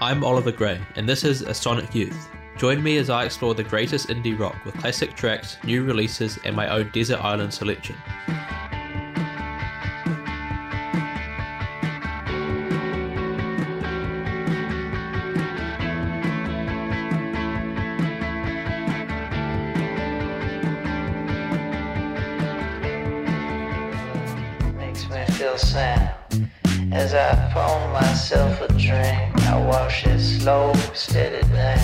I'm Oliver Gray, and this is A Sonic Youth. Join me as I explore the greatest indie rock with classic tracks, new releases, and my own desert island selection. makes me feel sad. As I pour myself a drink, I wash it slow, steady down.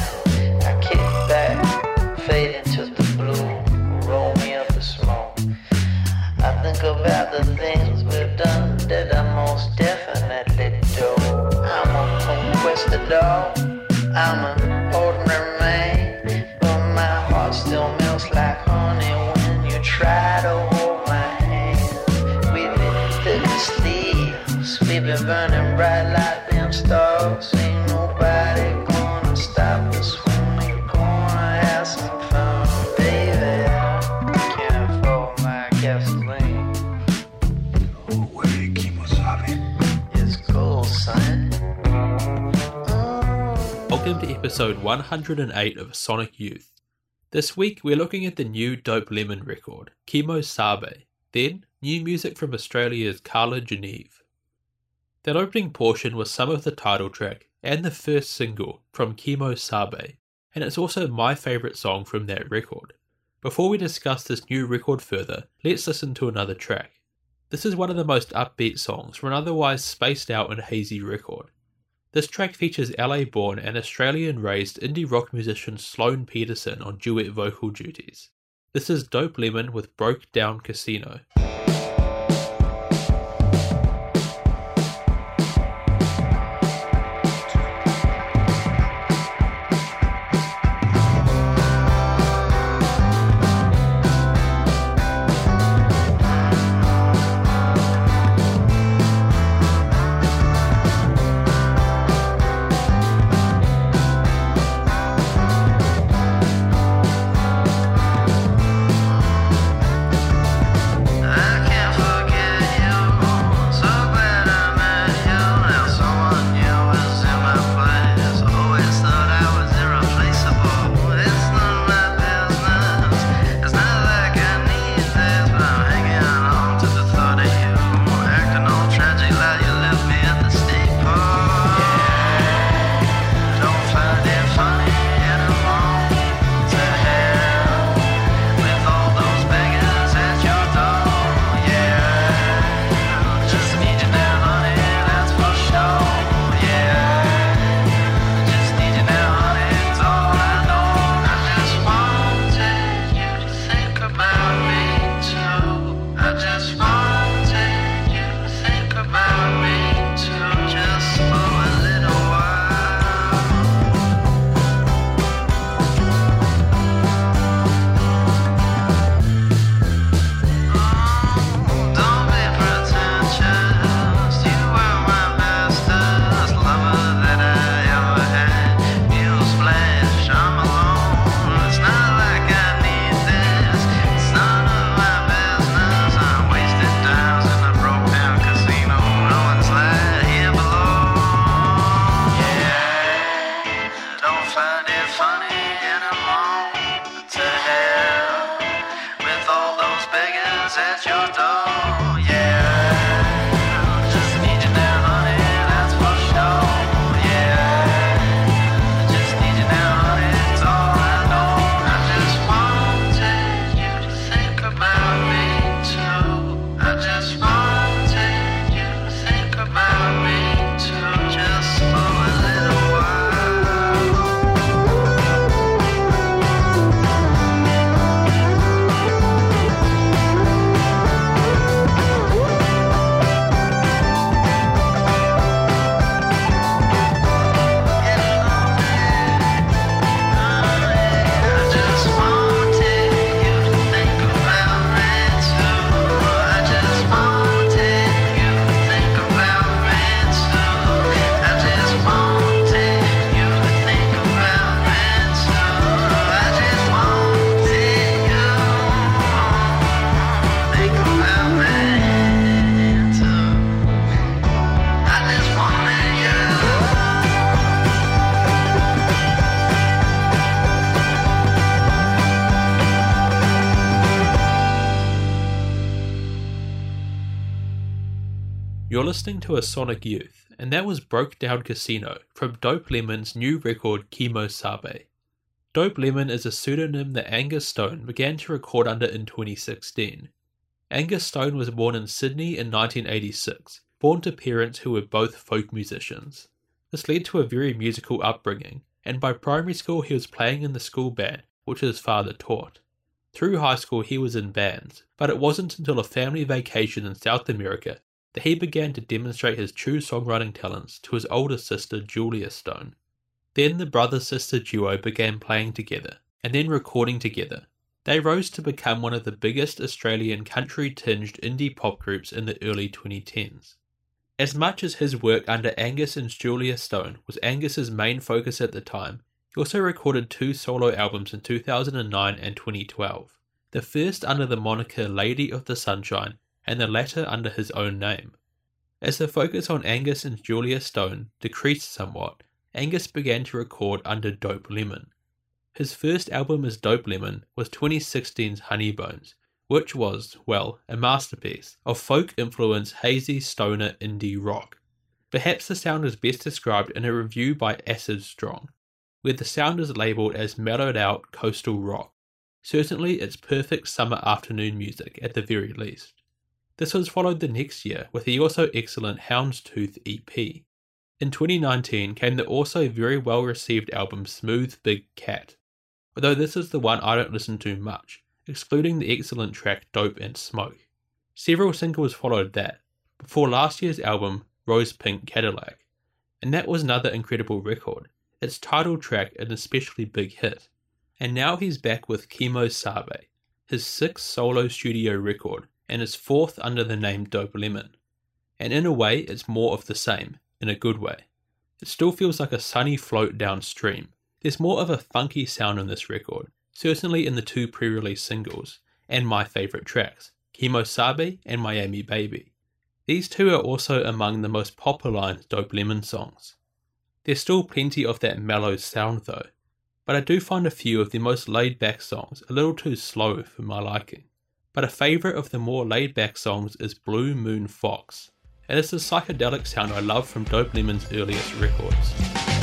I kick back, fade into the blue, roll me up a smoke. I think about the things we've done that I most definitely do. I'm a conquistador, I'm an ordinary man, but my heart still like them stars. Nobody stop some baby. Can't afford my. It's cool, son. Mm. Welcome to episode 108 of Sonic Youth. This week we're looking at the new Dope Lemon record, Kimosabe, then new music from Australia's Carla Geneve. That opening portion was some of the title track and the first single from Kimosabe, and it's also my favourite song from that record. Before we discuss this new record further, let's listen to another track. This is one of the most upbeat songs from an otherwise spaced out and hazy record. This track features LA born and Australian raised indie rock musician Sloan Peterson on duet vocal duties. This is Dope Lemon with Broke Down Casino. beggars at your door. Listening to a Sonic Youth, and that was Broke Down Casino from Dope Lemon's new record Kimosabe. Dope Lemon is a pseudonym that Angus Stone began to record under in 2016. Angus Stone was born in Sydney in 1986, born to parents who were both folk musicians. This led to a very musical upbringing, and by primary school he was playing in the school band, which his father taught. Through high school he was in bands, but it wasn't until a family vacation in South America that he began to demonstrate his true songwriting talents to his older sister Julia Stone. Then the brother sister duo began playing together, and then recording together. They rose to become one of the biggest Australian country tinged indie pop groups in the early 2010s. As much as his work under Angus and Julia Stone was Angus's main focus at the time, he also recorded two solo albums in 2009 and 2012, the first under the moniker Lady of the Sunshine and the latter under his own name. As the focus on Angus and Julia Stone decreased somewhat, Angus began to record under Dope Lemon. His first album as Dope Lemon was 2016's Honeybones, which was, well, a masterpiece of folk influenced hazy stoner indie rock. Perhaps the sound is best described in a review by Acid Strong, where the sound is labelled as mellowed out coastal rock. Certainly, it's perfect summer afternoon music at the very least. This was followed the next year with the also excellent Houndstooth EP. In 2019 came the also very well received album Smooth Big Cat, although this is the one I don't listen to much, excluding the excellent track Dope and Smoke. Several singles followed that, before last year's album Rose Pink Cadillac, and that was another incredible record, its title track an especially big hit. And now he's back with Kimosabe, his sixth solo studio record, and his fourth under the name Dope Lemon. And in a way, it's more of the same, in a good way. It still feels like a sunny float downstream. There's more of a funky sound on this record, certainly in the two pre release singles, and my favourite tracks, Kimosabe and Miami Baby. These two are also among the most popular Dope Lemon songs. There's still plenty of that mellow sound though, but I do find a few of the most laid back songs a little too slow for my liking. But a favourite of the more laid back songs is Blue Moon Fox. It is the psychedelic sound I love from Dope Lemon's earliest records.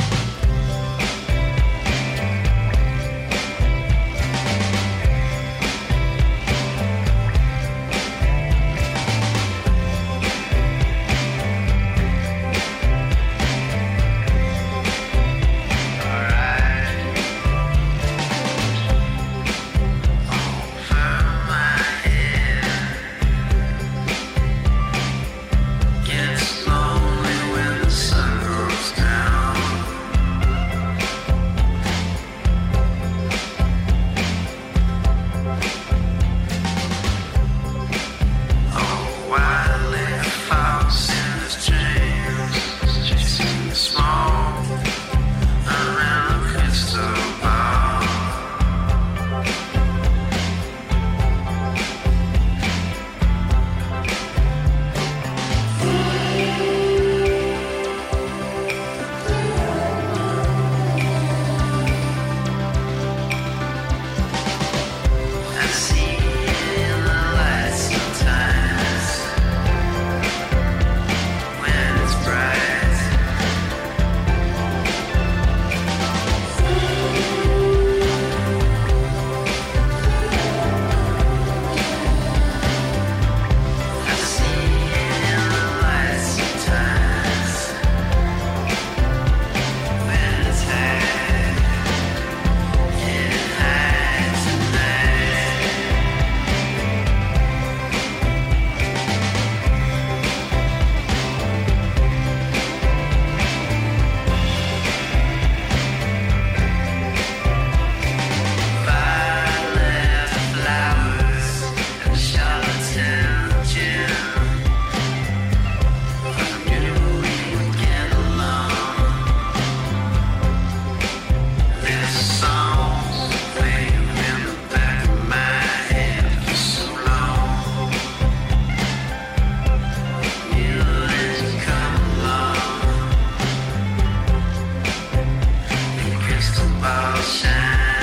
about sound.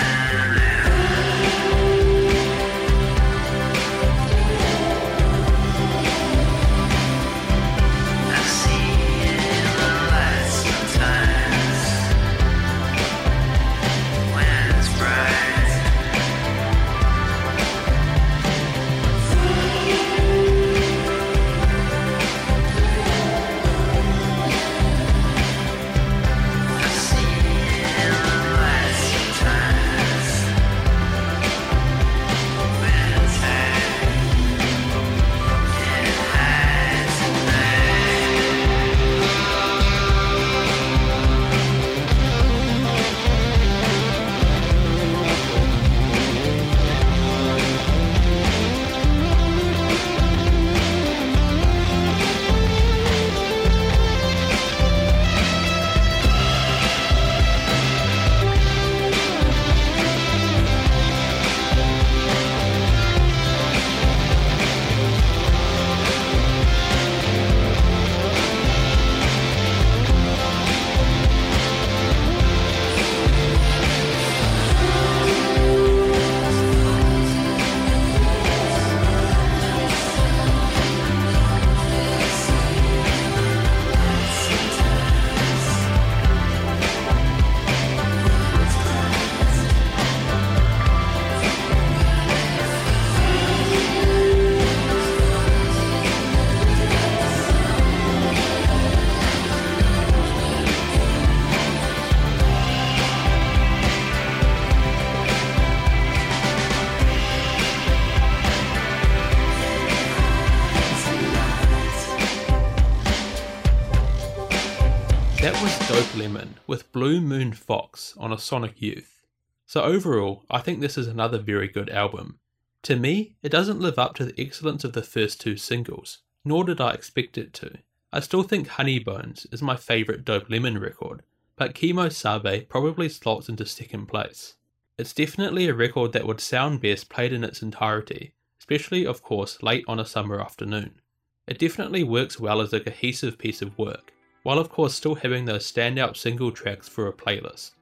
Was Dope Lemon with Blue Moon Fox on a Sonic Youth. So overall, I think this is another very good album. To me, it doesn't live up to the excellence of the first two singles, nor did I expect it to. I still think Honey Bones is my favourite Dope Lemon record, but Kimosabe probably slots into second place. It's definitely a record that would sound best played in its entirety, especially, of course, late on a summer afternoon. It definitely works well as a cohesive piece of work, while of course still having those standout single tracks for a playlist.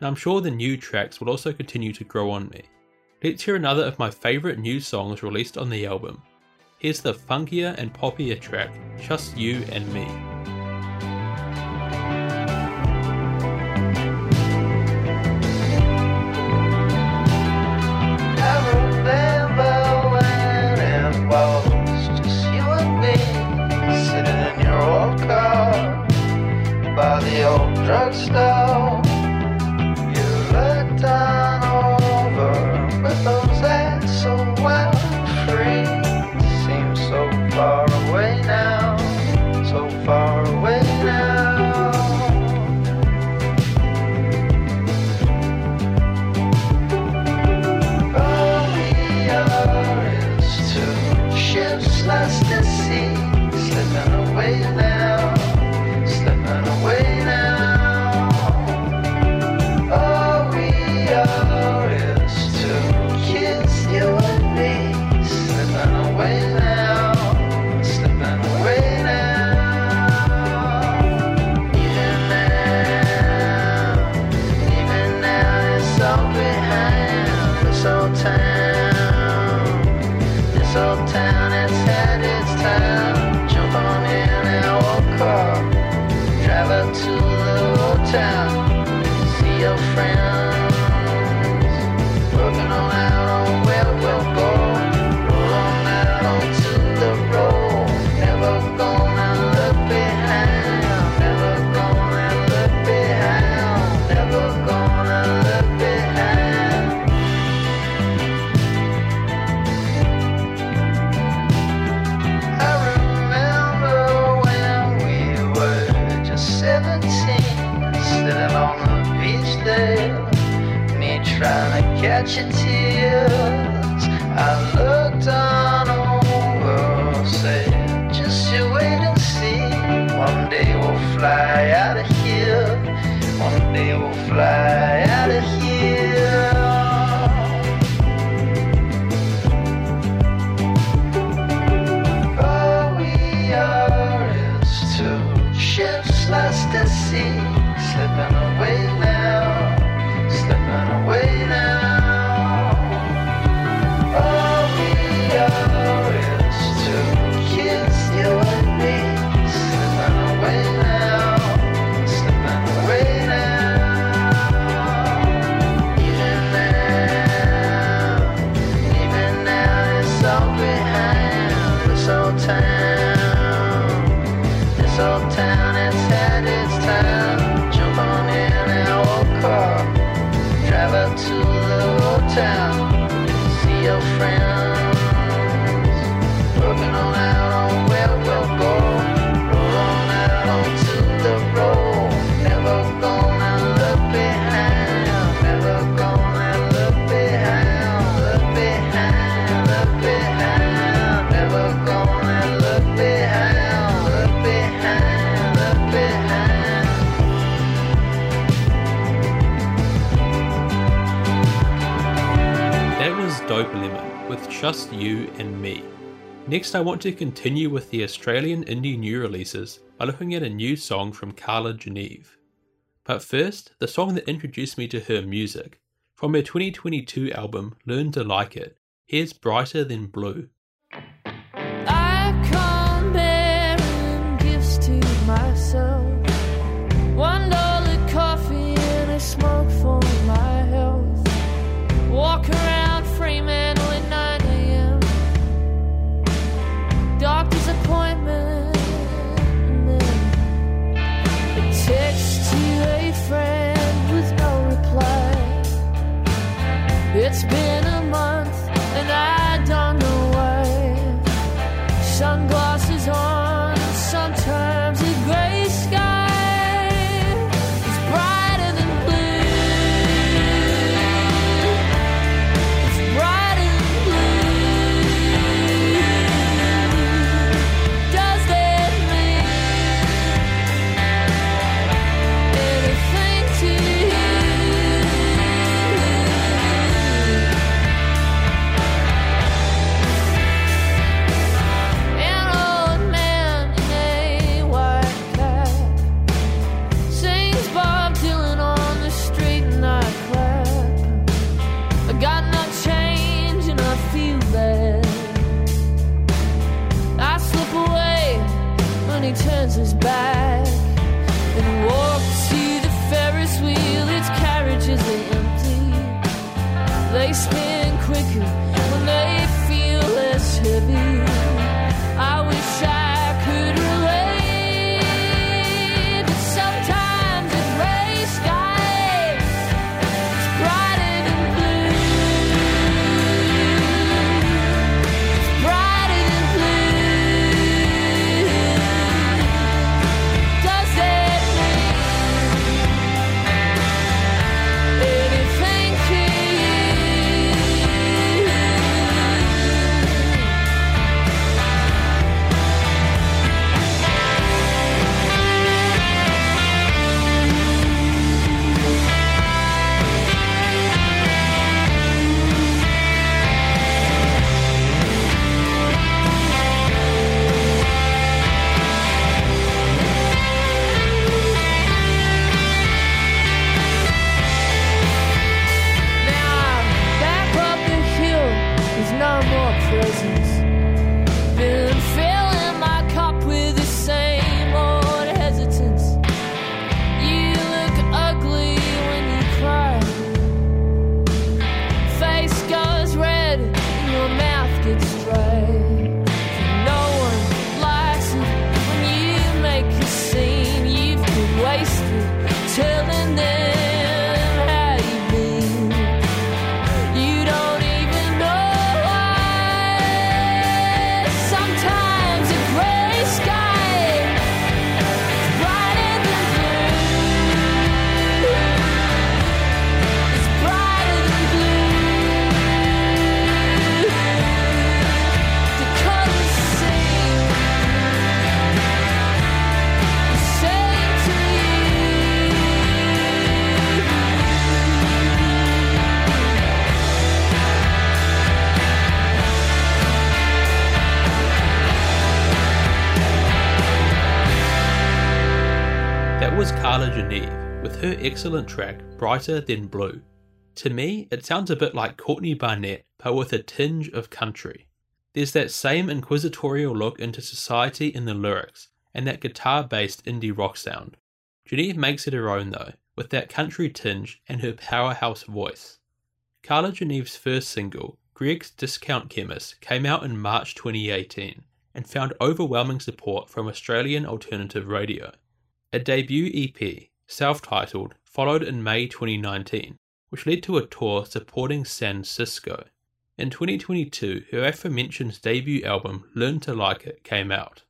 And I'm sure the new tracks will also continue to grow on me. Let's hear another of my favourite new songs released on the album. Here's the funkier and poppier track, Just You and Me. Drugstore. Trying catch your tears. Next, I want to continue with the Australian indie new releases by looking at a new song from Carla Geneve. But first, the song that introduced me to her music. From her 2022 album Learn to Like It, here's Brighter Than Blue. More excellent track Brighter Than Blue. To me, it sounds a bit like Courtney Barnett, but with a tinge of country. There's that same inquisitorial look into society in the lyrics, and that guitar based indie rock sound. Geneve makes it her own though, with that country tinge and her powerhouse voice. Carla Geneve's first single, Greg's Discount Chemist, came out in March 2018 and found overwhelming support from Australian alternative radio. A debut EP, self titled, followed in May 2019, which led to a tour supporting San Cisco. In 2022, her aforementioned debut album, Learn to Like It, came out.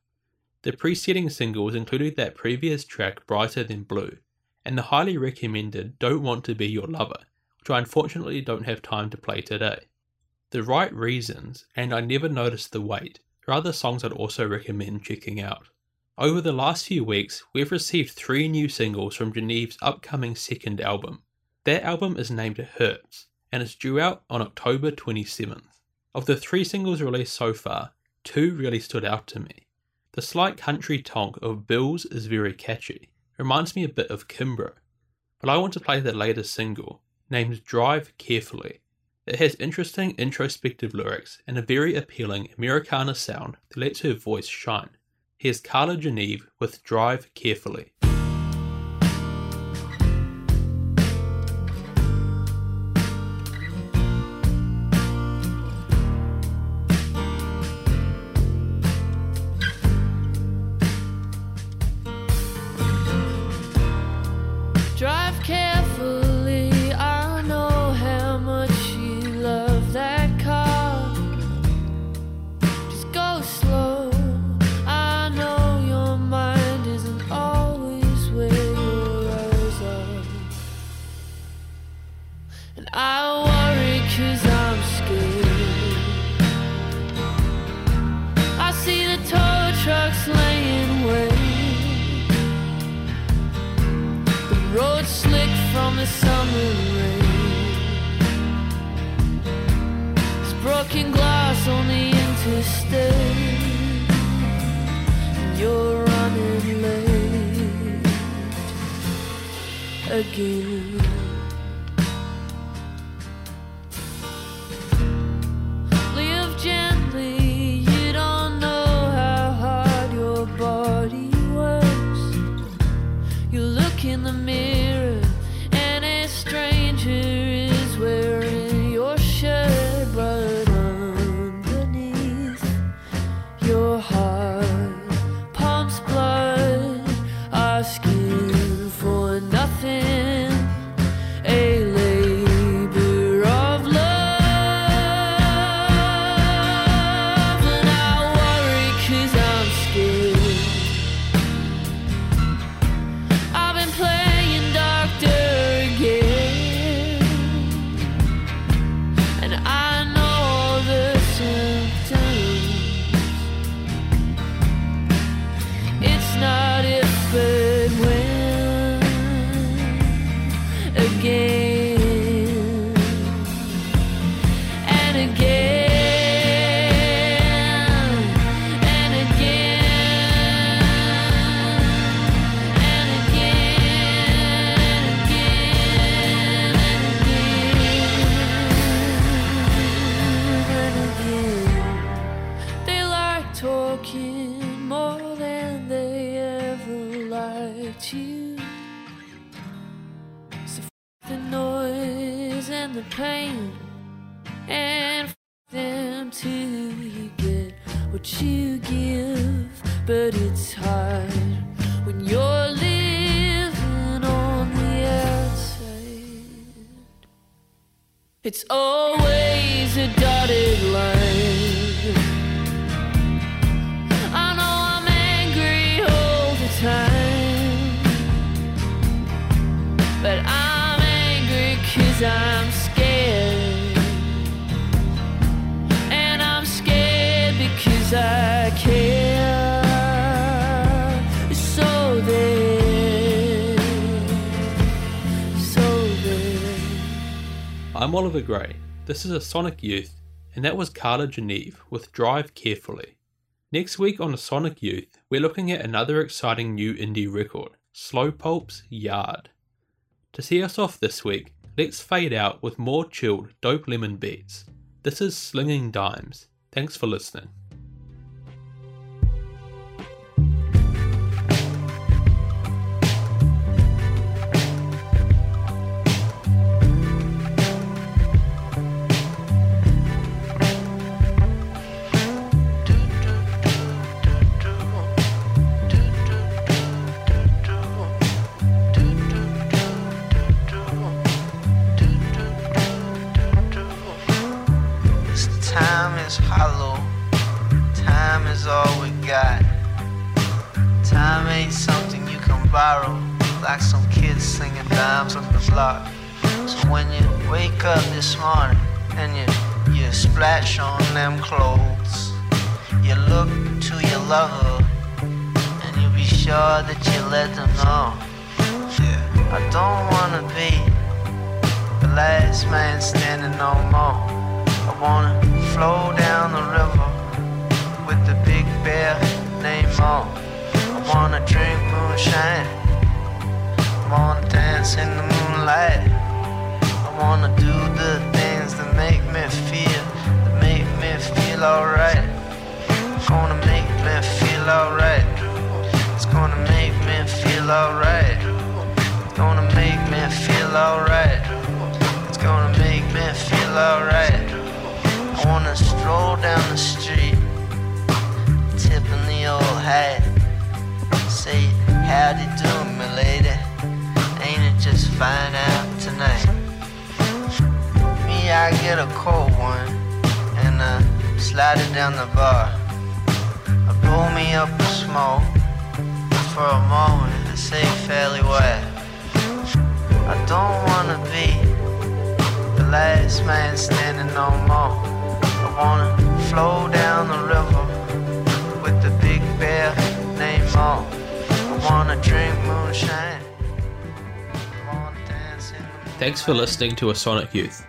The preceding singles included that previous track, Brighter Than Blue, and the highly recommended Don't Want to Be Your Lover, which I unfortunately don't have time to play today. The Right Reasons and I Never Noticed the Wait are other songs I'd also recommend checking out. Over the last few weeks, we've received three new singles from Geneve's upcoming second album. That album is named Hurts and is due out on October 27th. Of the three singles released so far, two really stood out to me. The slight country tonk of Bills is very catchy, reminds me a bit of Kimbrough. But I want to play the latest single, named Drive Carefully. It has interesting introspective lyrics and a very appealing Americana sound that lets her voice shine. Here's Carla Geneve with Drive Carefully. Again. What you give. But it's hard when you're living on the outside. It's always a dotted line. I know I'm angry all the time. But I'm angry cause I'm I'm Oliver Gray. This is a Sonic Youth, and that was Carla Geneve with Drive Carefully. Next week on a Sonic Youth, we're looking at another exciting new indie record, Slowpulp's Yard. To see us off this week, let's fade out with more chilled Dope Lemon beats. This is Slinging Dimes. Thanks for listening. You look to your lover and you be sure that you let them know. Yeah, I don't wanna be the last man standing no more. I wanna flow down the river with the big bear named Mo. I wanna drink moonshine. I wanna dance in the moonlight. I wanna do the things that make me feel, that make me feel alright. Alright. It's gonna make me feel alright. Gonna make me feel alright. It's gonna make me feel alright. I wanna stroll down the street, tipping the old hat. Say, howdy do, me lady. Ain't it just fine out tonight? Me, I get a cold one and uh, slide it down the bar. Me up smoke for a moment say fairly well. I don't wanna be the last man standing no more. I wanna flow down the river with the big bear named Mo. I wanna drink moonshine. Wanna. Thanks for listening to A Sonic Youth.